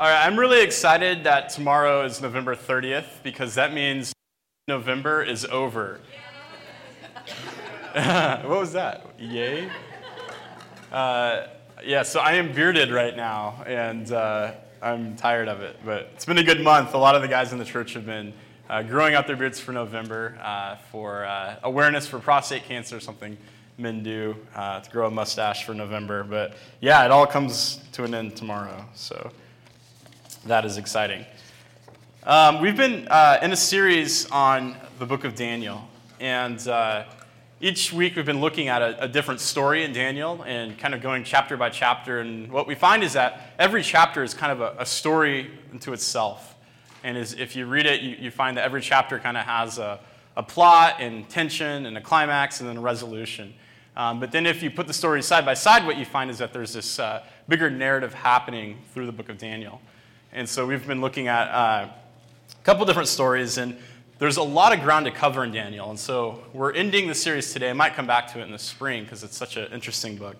All right, I'm really excited that tomorrow is November 30th because that means November is over. what was that? Yay? Uh, yeah, so I am bearded right now, and uh, I'm tired of it. But it's been a good month. A lot of the guys in the church have been uh, growing out their beards for November uh, for uh, awareness for prostate cancer, something men do uh, to grow a mustache for November. But yeah, it all comes to an end tomorrow. So that is exciting. Um, we've been uh, in a series on the book of Daniel, and uh, each week we've been looking at a, a, different story in Daniel and kind of going chapter by chapter. And what we find is that every chapter is kind of a, a story unto itself. And is, if you read it, you, you find that every chapter kind of has a, a plot and tension and a climax and then a resolution. Um, but then if you put the stories side by side, what you find is that there's this uh, bigger narrative happening through the book of Daniel. And so we've been looking at uh, a couple different stories, and there's a lot of ground to cover in Daniel. And so we're ending the series today. I might come back to it in the spring because it's such an interesting book.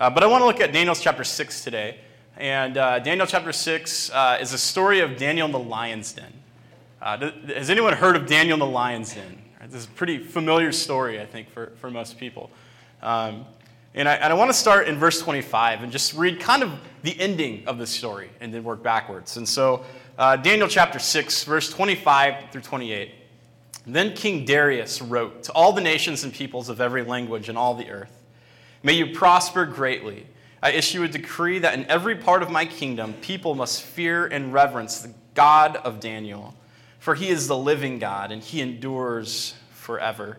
Uh, but I want to look at Daniel chapter 6 today. And uh, Daniel chapter 6 uh, is a story of Daniel in the lion's den. Uh, has anyone heard of Daniel in the lion's den? This is a pretty familiar story, I think, for, for most people. Um, and I, and I want to start in verse 25 and just read kind of the ending of the story and then work backwards. And so, uh, Daniel chapter 6, verse 25 through 28. Then King Darius wrote to all the nations and peoples of every language in all the earth May you prosper greatly. I issue a decree that in every part of my kingdom, people must fear and reverence the God of Daniel, for he is the living God and he endures forever.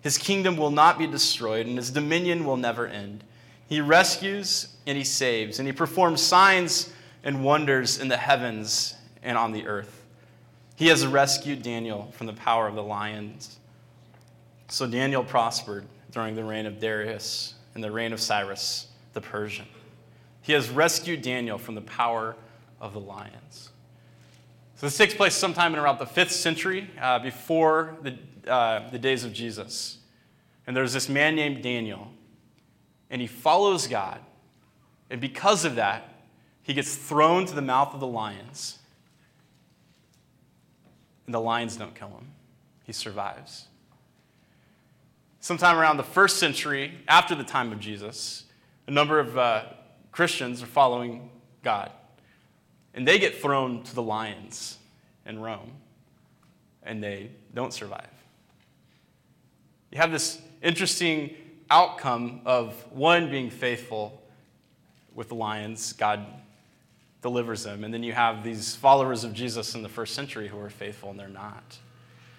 His kingdom will not be destroyed, and his dominion will never end. He rescues and he saves, and he performs signs and wonders in the heavens and on the earth. He has rescued Daniel from the power of the lions. So Daniel prospered during the reign of Darius and the reign of Cyrus the Persian. He has rescued Daniel from the power of the lions. So this takes place sometime in around the fifth century, uh, before the uh, the days of Jesus. And there's this man named Daniel, and he follows God. And because of that, he gets thrown to the mouth of the lions. And the lions don't kill him, he survives. Sometime around the first century, after the time of Jesus, a number of uh, Christians are following God. And they get thrown to the lions in Rome, and they don't survive. You have this interesting outcome of one being faithful with the lions, God delivers them, and then you have these followers of Jesus in the first century who are faithful and they're not.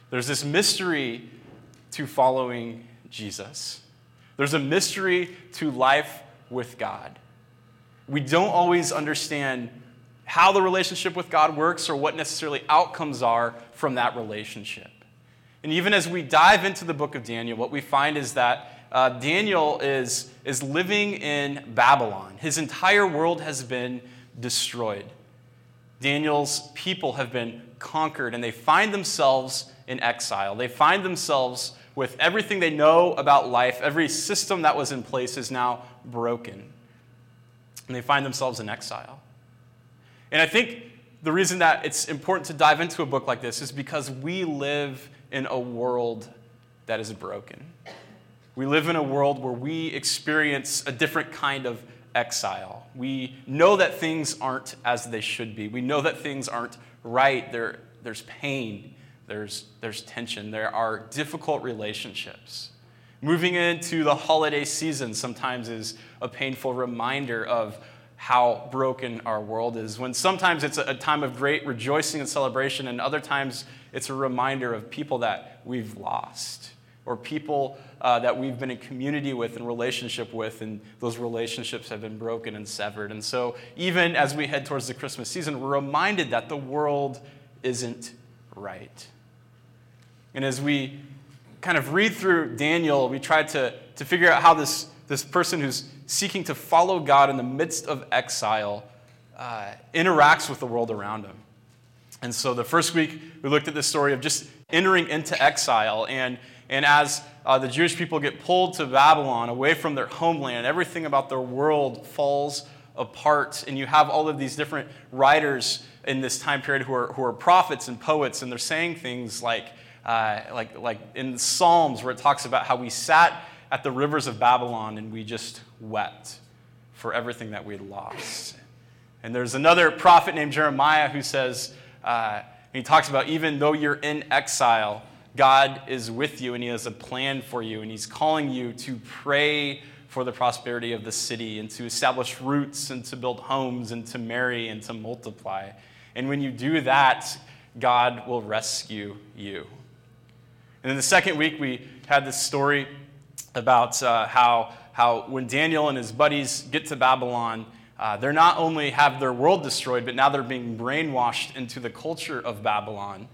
There's this mystery to following Jesus. There's a mystery to life with God. We don't always understand how the relationship with God works or what necessarily outcomes are from that relationship. And even as we dive into the book of Daniel, what we find is that uh, Daniel is, is living in Babylon. His entire world has been destroyed. Daniel's people have been conquered, and they find themselves in exile. They find themselves with everything they know about life, every system that was in place is now broken. And they find themselves in exile. And I think the reason that it's important to dive into a book like this is because we live in a world that is broken. We live in a world where we experience a different kind of exile. We know that things aren't as they should be. We know that things aren't right. There, there's pain, there's, there's tension, there are difficult relationships. Moving into the holiday season sometimes is a painful reminder of how broken our world is. When sometimes it's a time of great rejoicing and celebration, and other times it's a reminder of people that we've lost or people uh, that we've been in community with and relationship with, and those relationships have been broken and severed. And so, even as we head towards the Christmas season, we're reminded that the world isn't right. And as we kind of read through Daniel, we try to, to figure out how this, this person who's seeking to follow God in the midst of exile uh, interacts with the world around him. And so the first week, we looked at the story of just entering into exile. And, And as uh, the Jewish people get pulled to Babylon, away from their homeland, everything about their world falls apart. And you have all of these different writers in this time period who are, who are prophets and poets, and they're saying things like, uh, like, like in Psalms, where it talks about how we sat at the rivers of Babylon and we just wept for everything that we'd lost. And there's another prophet named Jeremiah who says, uh, he talks about even though you're in exile, God is with you and He has a plan for you, and He's calling you to pray for the prosperity of the city and to establish roots and to build homes and to marry and to multiply. And when you do that, God will rescue you. And then the second week, we had this story about uh, how, how when Daniel and his buddies get to Babylon, uh, they're not only have their world destroyed, but now they're being brainwashed into the culture of Babylon.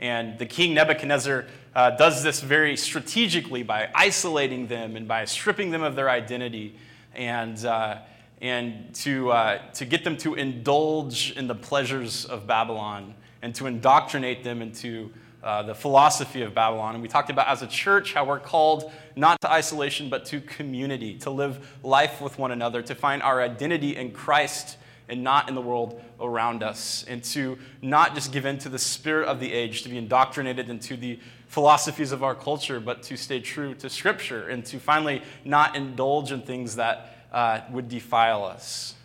And the king Nebuchadnezzar uh, does this very strategically by isolating them and by stripping them of their identity and, uh, and to, uh, to get them to indulge in the pleasures of Babylon and to indoctrinate them into uh, the philosophy of Babylon. And we talked about as a church how we're called not to isolation, but to community, to live life with one another, to find our identity in Christ and not in the world around us, and to not just give in to the spirit of the age, to be indoctrinated into the philosophies of our culture, but to stay true to Scripture, and to finally not indulge in things that uh, would defile us.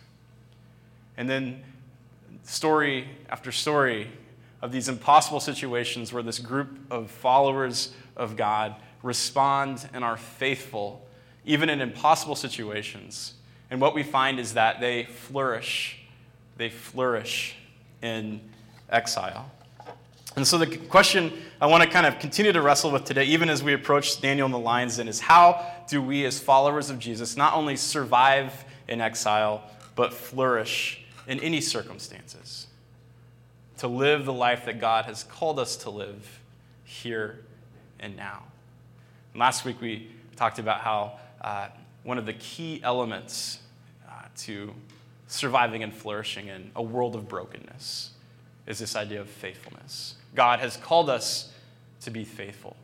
And then, story after story, of these impossible situations where this group of followers of God respond and are faithful, even in impossible situations. And what we find is that they flourish. They flourish in exile. And so, the question I want to kind of continue to wrestle with today, even as we approach Daniel and the lion's den, is how do we, as followers of Jesus, not only survive in exile, but flourish in any circumstances? To live the life that God has called us to live here and now. And last week we talked about how uh, one of the key elements uh, to surviving and flourishing in a world of brokenness is this idea of faithfulness. God has called us to be faithful.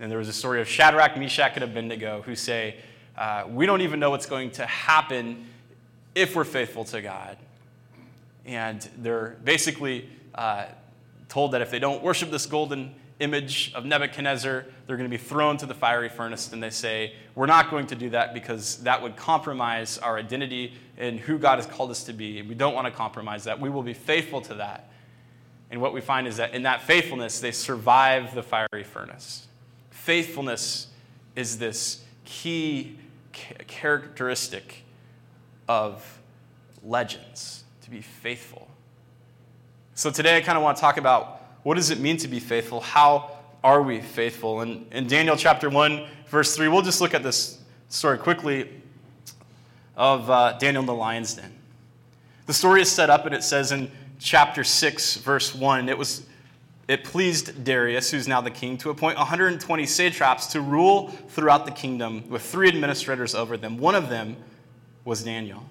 And there was a story of Shadrach, Meshach, and Abednego who say, uh, We don't even know what's going to happen if we're faithful to God and they're basically uh, told that if they don't worship this golden image of Nebuchadnezzar, they're going to be thrown to the fiery furnace. And they say, We're not going to do that because that would compromise our identity and who God has called us to be. We don't want to compromise that. We will be faithful to that. And what we find is that in that faithfulness, they survive the fiery furnace. Faithfulness is this key characteristic of legends be faithful. So today I kind of want to talk about what does it mean to be faithful? How are we faithful? And in Daniel chapter 1, verse 3, we'll just look at this story quickly of uh, Daniel in the lion's den. The story is set up and it says in chapter 6, verse 1, it was it pleased Darius, who's now the king, to appoint 120 satraps to rule throughout the kingdom with three administrators over them. One of them was Daniel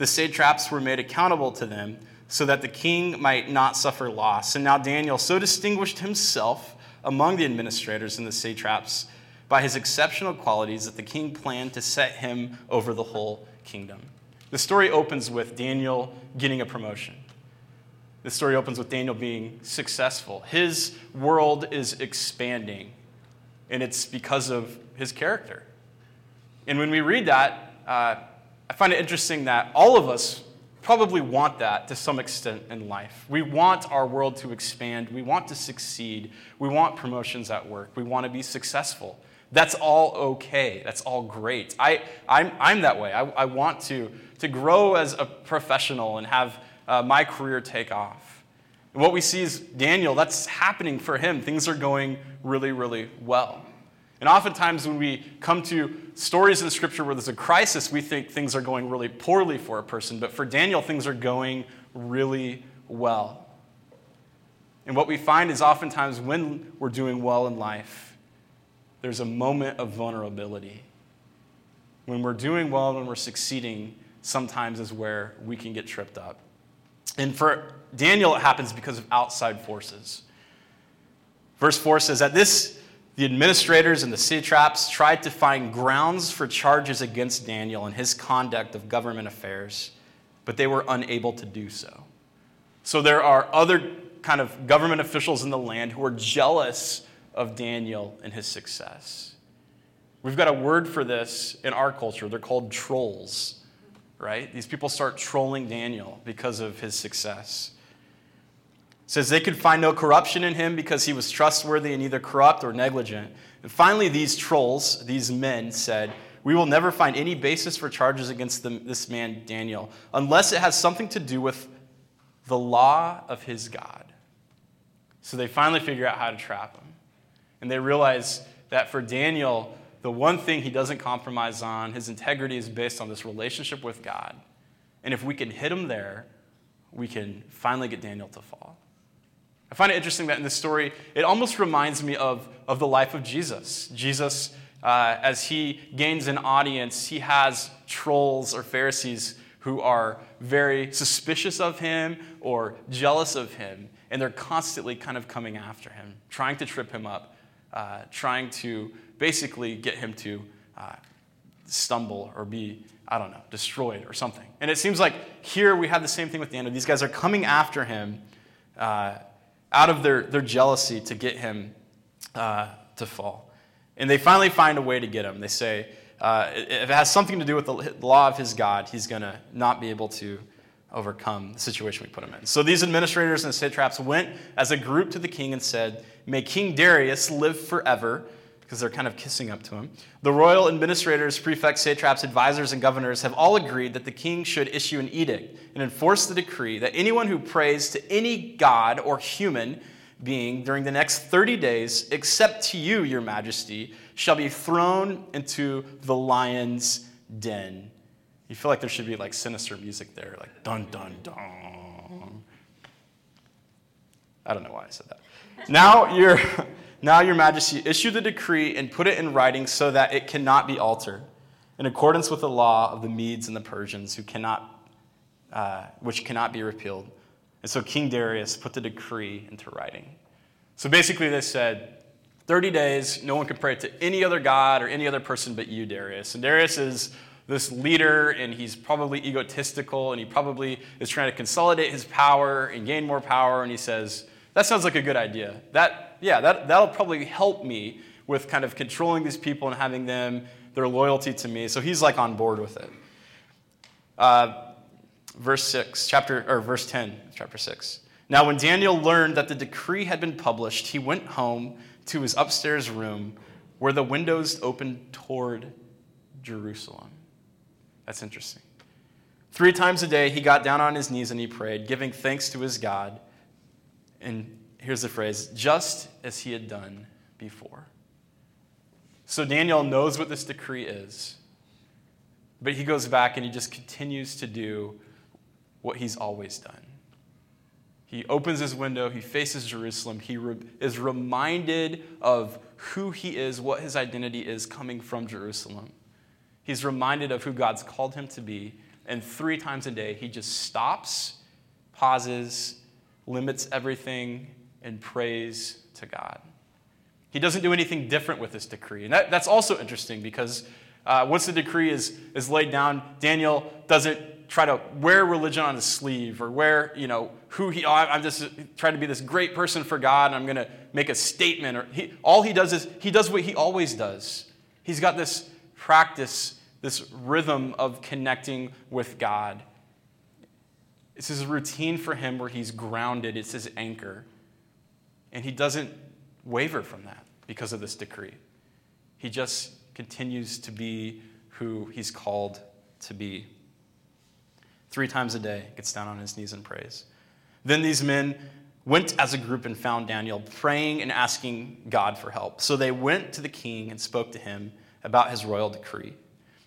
the satraps were made accountable to them so that the king might not suffer loss. And now Daniel so distinguished himself among the administrators and the satraps by his exceptional qualities that the king planned to set him over the whole kingdom. The story opens with Daniel getting a promotion. The story opens with Daniel being successful. His world is expanding, and it's because of his character. And when we read that, uh, I find it interesting that all of us probably want that to some extent in life. We want our world to expand. We want to succeed. We want promotions at work. We want to be successful. That's all okay. That's all great. I, I'm, I'm that way. I, I want to, to grow as a professional and have uh, my career take off. And what we see is Daniel, that's happening for him. Things are going really, really well. And oftentimes, when we come to stories in Scripture where there's a crisis, we think things are going really poorly for a person. But for Daniel, things are going really well. And what we find is oftentimes when we're doing well in life, there's a moment of vulnerability. When we're doing well, when we're succeeding, sometimes is where we can get tripped up. And for Daniel, it happens because of outside forces. Verse 4 says, At this The administrators and the satraps tried to find grounds for charges against Daniel and his conduct of government affairs, but they were unable to do so. So there are other kind of government officials in the land who are jealous of Daniel and his success. We've got a word for this in our culture. They're called trolls, right? These people start trolling Daniel because of his success. Says they could find no corruption in him because he was trustworthy and neither corrupt or negligent. And finally, these trolls, these men, said, We will never find any basis for charges against the, this man, Daniel, unless it has something to do with the law of his God. So they finally figure out how to trap him. And they realize that for Daniel, the one thing he doesn't compromise on, his integrity is based on this relationship with God. And if we can hit him there, we can finally get Daniel to fall. I find it interesting that in this story, it almost reminds me of, of the life of Jesus. Jesus, uh, as he gains an audience, he has trolls or Pharisees who are very suspicious of him or jealous of him, and they're constantly kind of coming after him, trying to trip him up, uh, trying to basically get him to uh, stumble or be, I don't know, destroyed or something. And it seems like here we have the same thing with Daniel. These guys are coming after him uh, out of their, their jealousy to get him uh, to fall. And they finally find a way to get him. They say, uh, if it has something to do with the law of his God, he's going to not be able to overcome the situation we put him in. So these administrators and satraps went as a group to the king and said, May King Darius live forever because they're kind of kissing up to him. The royal administrators, prefects, satraps, advisors, and governors have all agreed that the king should issue an edict and enforce the decree that anyone who prays to any god or human being during the next 30 days, except to you, your majesty, shall be thrown into the lion's den. You feel like there should be like sinister music there, like dun dun dun. I don't know why I said that. Now, you're. Now, Your Majesty, issue the decree and put it in writing so that it cannot be altered, in accordance with the law of the Medes and the Persians, who cannot, uh, which cannot be repealed. And so King Darius put the decree into writing. So basically, they said, 30 days, no one can pray to any other god or any other person but you, Darius. And Darius is this leader, and he's probably egotistical, and he probably is trying to consolidate his power and gain more power. And he says, That sounds like a good idea. That yeah, that, that'll probably help me with kind of controlling these people and having them, their loyalty to me. So he's like on board with it. Uh, verse 6, chapter, or verse 10, chapter 6. Now, when Daniel learned that the decree had been published, he went home to his upstairs room where the windows opened toward Jerusalem. That's interesting. Three times a day, he got down on his knees and he prayed, giving thanks to his God. And here's the phrase just as he had done before. So Daniel knows what this decree is, but he goes back and he just continues to do what he's always done. He opens his window, he faces Jerusalem, he re- is reminded of who he is, what his identity is coming from Jerusalem. He's reminded of who God's called him to be, and three times a day he just stops, pauses, limits everything, and prays to God. He doesn't do anything different with this decree. And that, that's also interesting because uh, once the decree is, is laid down, Daniel doesn't try to wear religion on his sleeve or wear, you know, who he, oh, I'm just trying to be this great person for God and I'm going to make a statement. Or he, all he does is he does what he always does. He's got this practice, this rhythm of connecting with God. It's his routine for him where he's grounded, it's his anchor. And he doesn't waver from that because of this decree. He just continues to be who he's called to be. Three times a day, gets down on his knees and prays. Then these men went as a group and found Daniel praying and asking God for help. So they went to the king and spoke to him about his royal decree.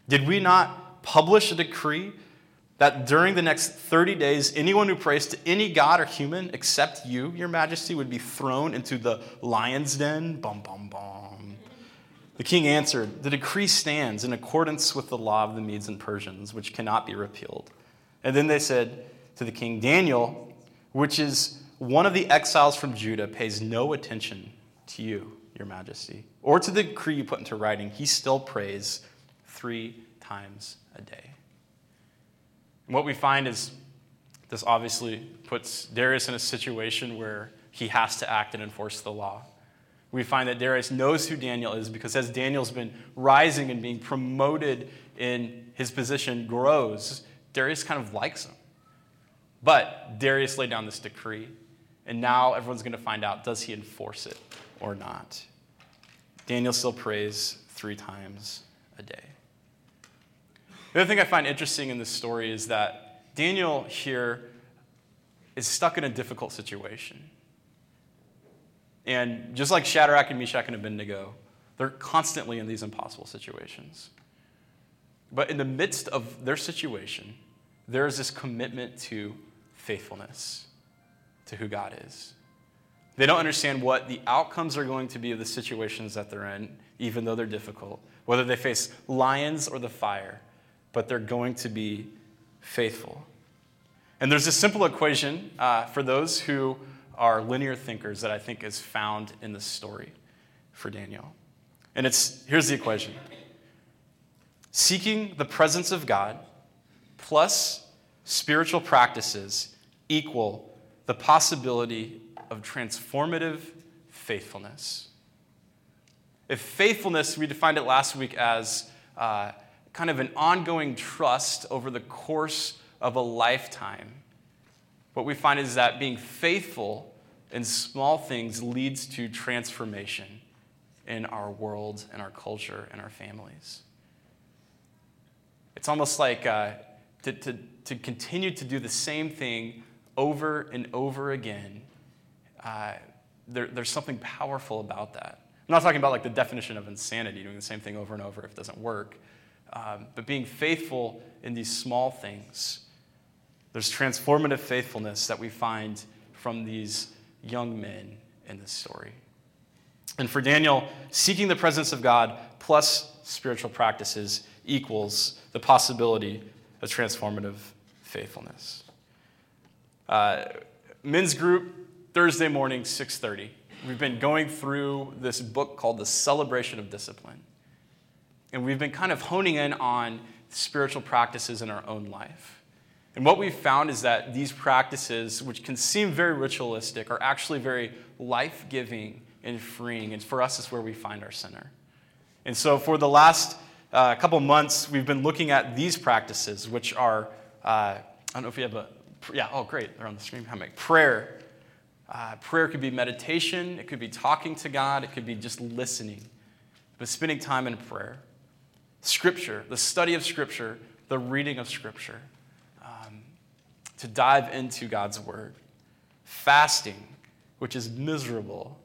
Did we not publish a decree that during the next 30 days, anyone who prays to any god or human except you, your majesty, would be thrown into the lion's den. Bum, bum, bum. The king answered, The decree stands in accordance with the law of the Medes and Persians, which cannot be repealed. And then they said to the king, Daniel, which is one of the exiles from Judah, pays no attention to you. your majesty, or to the decree you put into writing, he still prays three times a day. What we find is this obviously puts Darius in a situation where he has to act and enforce the law. We find that Darius knows who Daniel is because as Daniel's been rising and being promoted in his position grows, Darius kind of likes him. But Darius laid down this decree, and now everyone's going to find out does he enforce it or not? Daniel still prays three times a day. The other thing I find interesting in this story is that Daniel here is stuck in a difficult situation. And just like Shadrach and Meshach and Abednego, they're constantly in these impossible situations. But in the midst of their situation, there is this commitment to faithfulness to who God is. They don't understand what the outcomes are going to be of the situations that they're in, even though they're difficult, whether they face lions or the fire, but they're going to be faithful. And there's a simple equation uh, for those who are linear thinkers that I think is found in the story for Daniel. And it's here's the equation seeking the presence of God plus spiritual practices equal the possibility of transformative faithfulness. If faithfulness, we defined it last week as uh, kind of an ongoing trust over the course of a lifetime. What we find is that being faithful in small things leads to transformation in our world, in our culture, in our families. It's almost like uh, to, to, to continue to do the same thing over and over again. Uh, there, there's something powerful about that. I'm not talking about like the definition of insanity, doing the same thing over and over if it doesn't work, um, but being faithful in these small things. There's transformative faithfulness that we find from these young men in this story. And for Daniel, seeking the presence of God plus spiritual practices equals the possibility of transformative faithfulness. Uh, men's group, Thursday morning, 6.30. We've been going through this book called The Celebration of Discipline. And we've been kind of honing in on spiritual practices in our own life. And what we've found is that these practices, which can seem very ritualistic, are actually very life giving and freeing. And for us, it's where we find our center. And so, for the last uh, couple months, we've been looking at these practices, which are, uh, I don't know if you have a, yeah, oh, great, they're on the screen. Hammock. Prayer. Uh, prayer could be meditation, it could be talking to God, it could be just listening, but spending time in prayer. Scripture, the study of Scripture, the reading of Scripture to dive into God's Word. Fasting, which is miserable,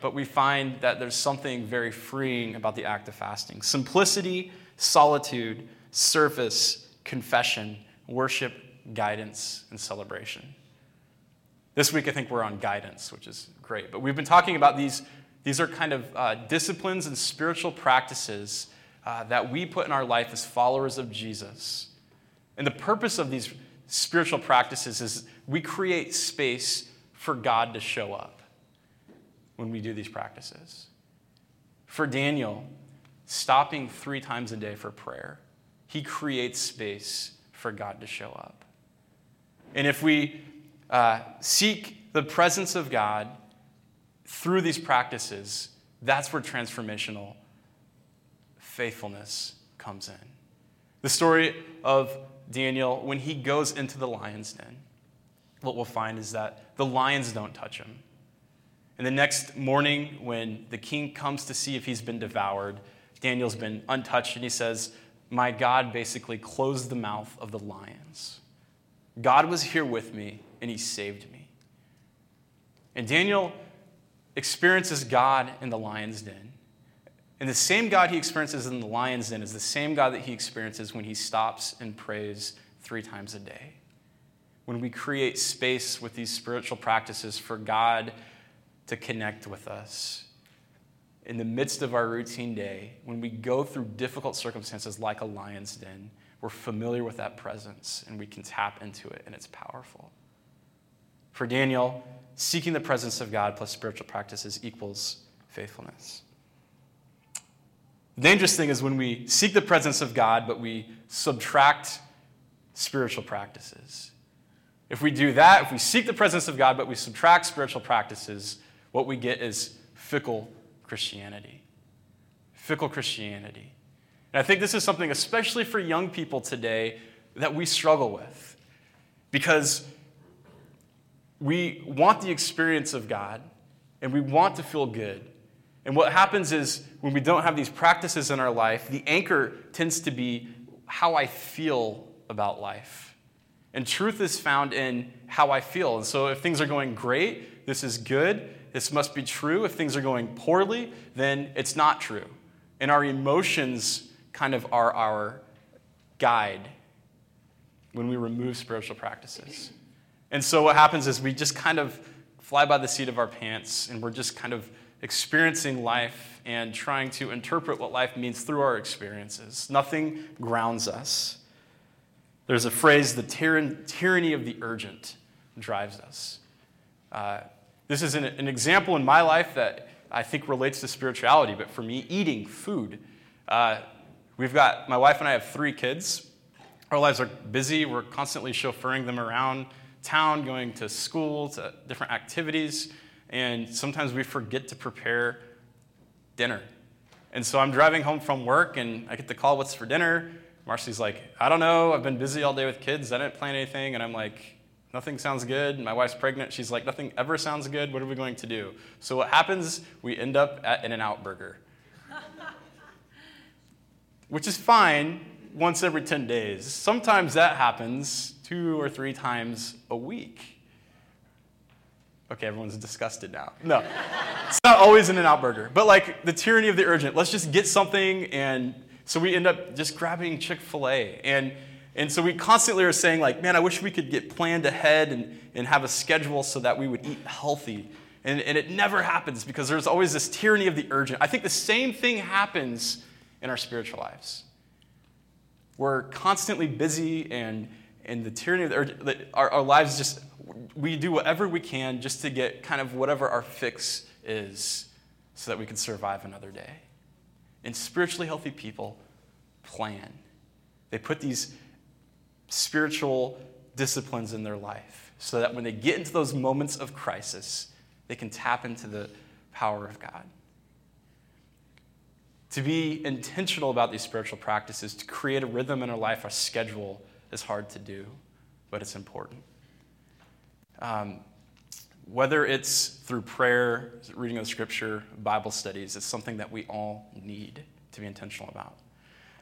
but we find that there's something very freeing about the act of fasting. Simplicity, solitude, service, confession, worship, guidance, and celebration. This week, I think we're on guidance, which is great. But we've been talking about these, these are kind of uh, disciplines and spiritual practices uh, that we put in our life as followers of Jesus. And the purpose of these spiritual practices is we create space for God to show up when we do these practices. For Daniel, stopping three times a day for prayer, he creates space for God to show up. And if we uh, seek the presence of God through these practices, that's where transformational faithfulness comes in. The story of Daniel, when he goes into the lion's den, what we'll find is that the lions don't touch him. And the next morning, when the king comes to see if he's been devoured, Daniel's been untouched, and he says, My God basically closed the mouth of the lions. God was here with me, and he saved me. And Daniel experiences God in the lion's den. And the same God he experiences in the lion's den is the same God that he experiences when he stops and prays three times a day. When we create space with these spiritual practices for God to connect with us in the midst of our routine day, when we go through difficult circumstances like a lion's den, we're familiar with that presence and we can tap into it, and it's powerful. For Daniel, seeking the presence of God plus spiritual practices equals faithfulness. The dangerous thing is when we seek the presence of God, but we subtract spiritual practices. If we do that, if we seek the presence of God, but we subtract spiritual practices, what we get is fickle Christianity. Fickle Christianity. And I think this is something, especially for young people today, that we struggle with. Because we want the experience of God and we want to feel good. And what happens is when we don't have these practices in our life, the anchor tends to be how I feel about life. And truth is found in how I feel. And so if things are going great, this is good. This must be true. If things are going poorly, then it's not true. And our emotions kind of are our guide when we remove spiritual practices. And so what happens is we just kind of fly by the seat of our pants and we're just kind of experiencing life and trying to interpret what life means through our experiences. Nothing grounds us. There's a phrase, the tyranny of the urgent drives us. Uh, this is an, an, example in my life that I think relates to spirituality, but for me, eating food. Uh, we've got, my wife and I have three kids. Our lives are busy. We're constantly chauffeuring them around town, going to school, to different activities, and sometimes we forget to prepare dinner. And so I'm driving home from work and I get the call, What's for dinner? Marcy's like, I don't know. I've been busy all day with kids. I didn't plan anything. And I'm like, Nothing sounds good. My wife's pregnant. She's like, Nothing ever sounds good. What are we going to do? So what happens? We end up at In N Out Burger, which is fine once every 10 days. Sometimes that happens two or three times a week. Okay, everyone's disgusted now. No, it's not always In N Out Burger, but like the tyranny of the urgent. Let's just get something, and so we end up just grabbing Chick fil A. And, and so we constantly are saying, like, man, I wish we could get planned ahead and, and have a schedule so that we would eat healthy. And, and it never happens because there's always this tyranny of the urgent. I think the same thing happens in our spiritual lives. We're constantly busy, and, and the tyranny of the our, our lives just we do whatever we can just to get kind of whatever our fix is so that we can survive another day. And spiritually healthy people plan. They put these spiritual disciplines in their life so that when they get into those moments of crisis, they can tap into the power of God. To be intentional about these spiritual practices, to create a rhythm in our life, a schedule, is hard to do, but it's important. Um, whether it's through prayer, reading of scripture, Bible studies, it's something that we all need to be intentional about.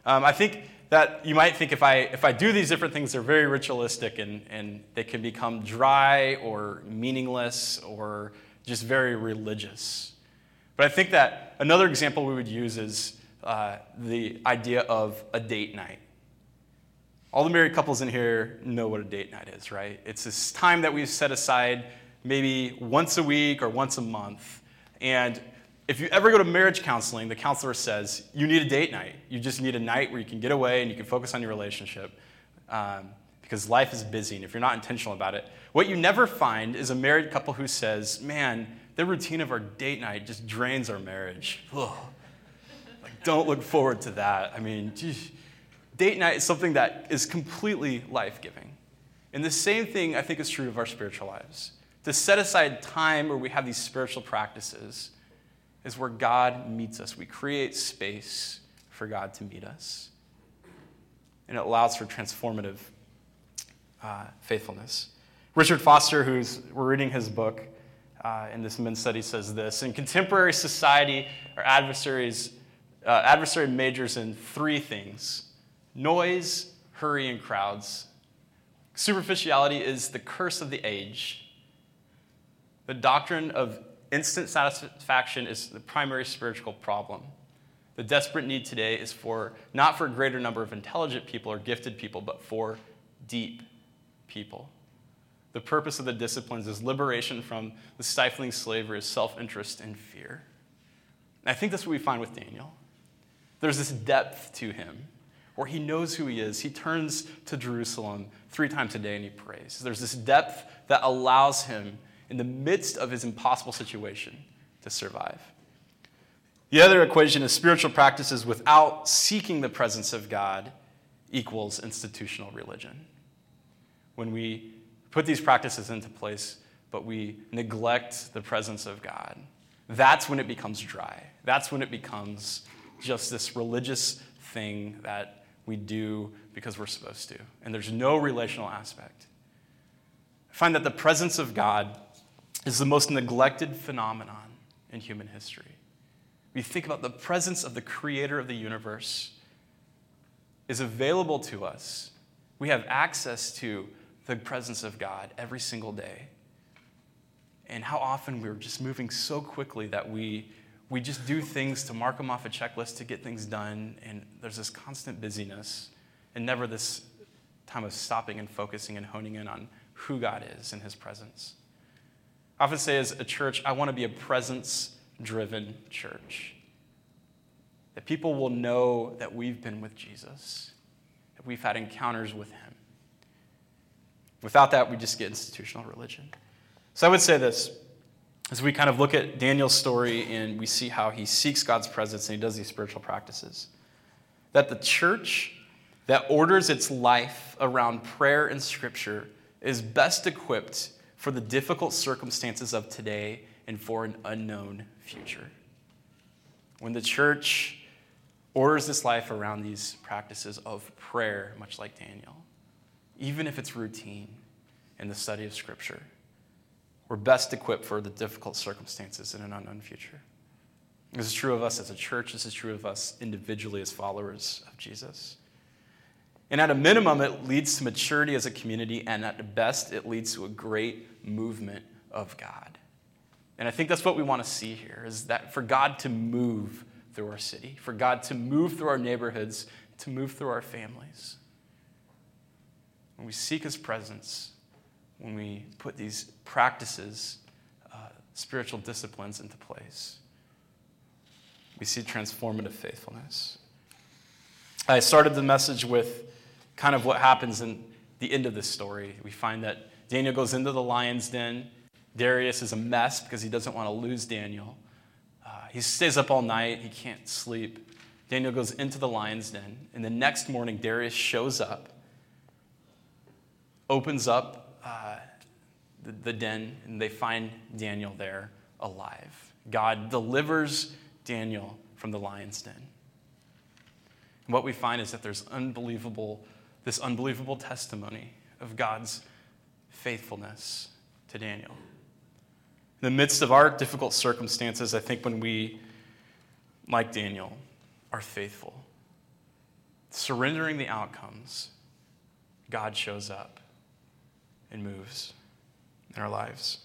Um, I think that you might think if I, if I do these different things, they're very ritualistic and, and they can become dry or meaningless or just very religious. But I think that another example we would use is uh, the idea of a date night. All the married couples in here know what a date night is, right? It's this time that we've set aside maybe once a week or once a month. And if you ever go to marriage counseling, the counselor says you need a date night. You just need a night where you can get away and you can focus on your relationship um, because life is busy. And if you're not intentional about it, what you never find is a married couple who says, Man, the routine of our date night just drains our marriage. Ugh. Like, don't look forward to that. I mean, geez Date night is something that is completely life giving. And the same thing I think is true of our spiritual lives. To set aside time where we have these spiritual practices is where God meets us. We create space for God to meet us. And it allows for transformative uh, faithfulness. Richard Foster, who's we're reading his book uh, in this men's study, says this: In contemporary society, our adversaries, uh, adversary majors in three things: noise, hurry, and crowds. Superficiality is the curse of the age. The doctrine of instant satisfaction is the primary spiritual problem. The desperate need today is for not for a greater number of intelligent people or gifted people, but for deep people. The purpose of the disciplines is liberation from the stifling slavery of self interest and fear. And I think that's what we find with Daniel. There's this depth to him where he knows who he is. He turns to Jerusalem three times a day and he prays. There's this depth that allows him, in the midst of his impossible situation, to survive. The other equation is spiritual practices without seeking the presence of God equals institutional religion. When we put these practices into place, but we neglect the presence of God, that's when it becomes dry. That's when it becomes just this religious thing that we do because we're supposed to. And there's no relational aspect. I find that the presence of God is the most neglected phenomenon in human history. We think about the presence of the creator of the universe is available to us. We have access to the presence of God every single day. And how often we're just moving so quickly that we, we just do things to mark them off a checklist to get things done. And there's this constant busyness and never this time of stopping and focusing and honing in on who God is in his presence. I often say, as a church, I want to be a presence driven church. That people will know that we've been with Jesus, that we've had encounters with him. Without that, we just get institutional religion. So I would say this as we kind of look at Daniel's story and we see how he seeks God's presence and he does these spiritual practices, that the church that orders its life around prayer and scripture is best equipped for the difficult circumstances of today and for an unknown future. When the church orders this life around these practices of prayer, much like Daniel, even if it's routine in the study of Scripture, we're best equipped for the difficult circumstances in an unknown future. This is true of us as a church, this is true of us individually as followers of Jesus. And at a minimum, it leads to maturity as a community, and at the best, it leads to a great movement of God. And I think that's what we want to see here is that for God to move through our city, for God to move through our neighborhoods, to move through our families. When we seek His presence, when we put these practices, uh, spiritual disciplines into place, we see transformative faithfulness. I started the message with kind of what happens in the end of this story. We find that Daniel goes into the lion's den. Darius is a mess because he doesn't want to lose Daniel. Uh, he stays up all night, he can't sleep. Daniel goes into the lion's den, and the next morning, Darius shows up, opens up uh, the, the den, and they find Daniel there alive. God delivers Daniel from the lion's den. And what we find is that there's unbelievable this unbelievable testimony of God's faithfulness to Daniel. In the midst of our difficult circumstances, I think when we, like Daniel, are faithful, surrendering the outcomes, God shows up and moves in our lives.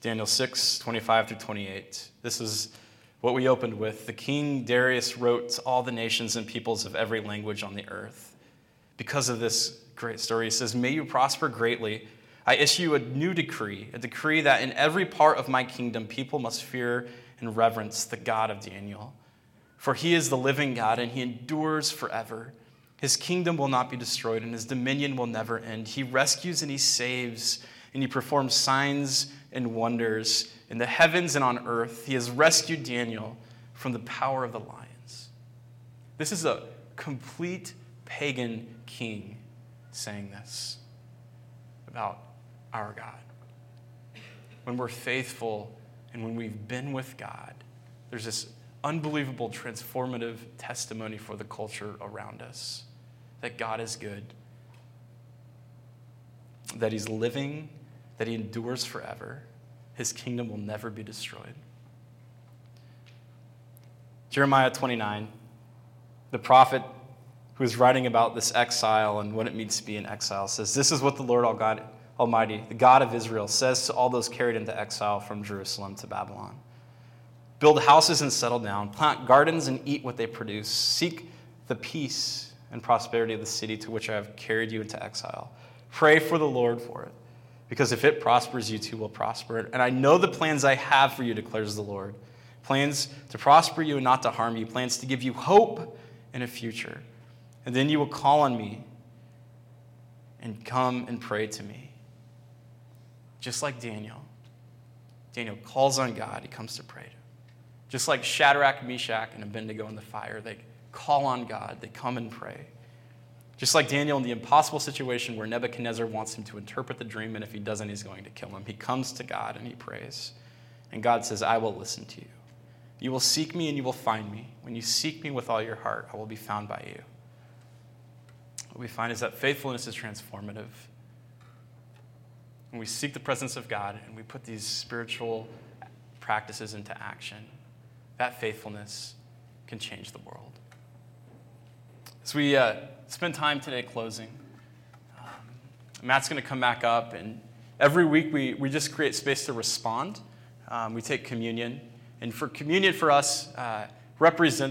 Daniel 6, 25 through 28. This is what we opened with, the king Darius wrote to all the nations and peoples of every language on the earth. Because of this great story, he says, May you prosper greatly. I issue a new decree, a decree that in every part of my kingdom people must fear and reverence the God of Daniel. For he is the living God and he endures forever. His kingdom will not be destroyed and his dominion will never end. He rescues and he saves and he performs signs and wonders in the heavens and on earth. He has rescued Daniel from the power of the lions. This is a complete pagan king saying this about our God. When we're faithful and when we've been with God, there's this unbelievable transformative testimony for the culture around us that God is good, that He's living, that He endures forever his kingdom will never be destroyed. Jeremiah 29, the prophet who is writing about this exile and what it means to be in exile, says, This is what the Lord Almighty, the God of Israel, says to all those carried into exile from Jerusalem to Babylon Build houses and settle down, plant gardens and eat what they produce, seek the peace and prosperity of the city to which I have carried you into exile. Pray for the Lord for it because if it prospers, you too will prosper. And I know the plans I have for you, declares the Lord plans to prosper you and not to harm you, plans to give you hope and a future. And then you will call on me and come and pray to me. Just like Daniel. Daniel calls on God, he comes to pray to him. Just like Shadrach, Meshach, and Abednego in the fire, they call on God, they come and pray. Just like Daniel in the impossible situation where Nebuchadnezzar wants him to interpret the dream, and if he doesn't, he's going to kill him. He comes to God and he prays. And God says, I will listen to you. You will seek me and you will find me. When you seek me with all your heart, I will be found by you. What we find is that faithfulness is transformative. When we seek the presence of God and we put these spiritual practices into action, that faithfulness can change the world. We uh, spend time today closing, um, Matt's going to come back up, and every week we, we just create space to respond. Um, we take communion. And for communion for us, uh, represents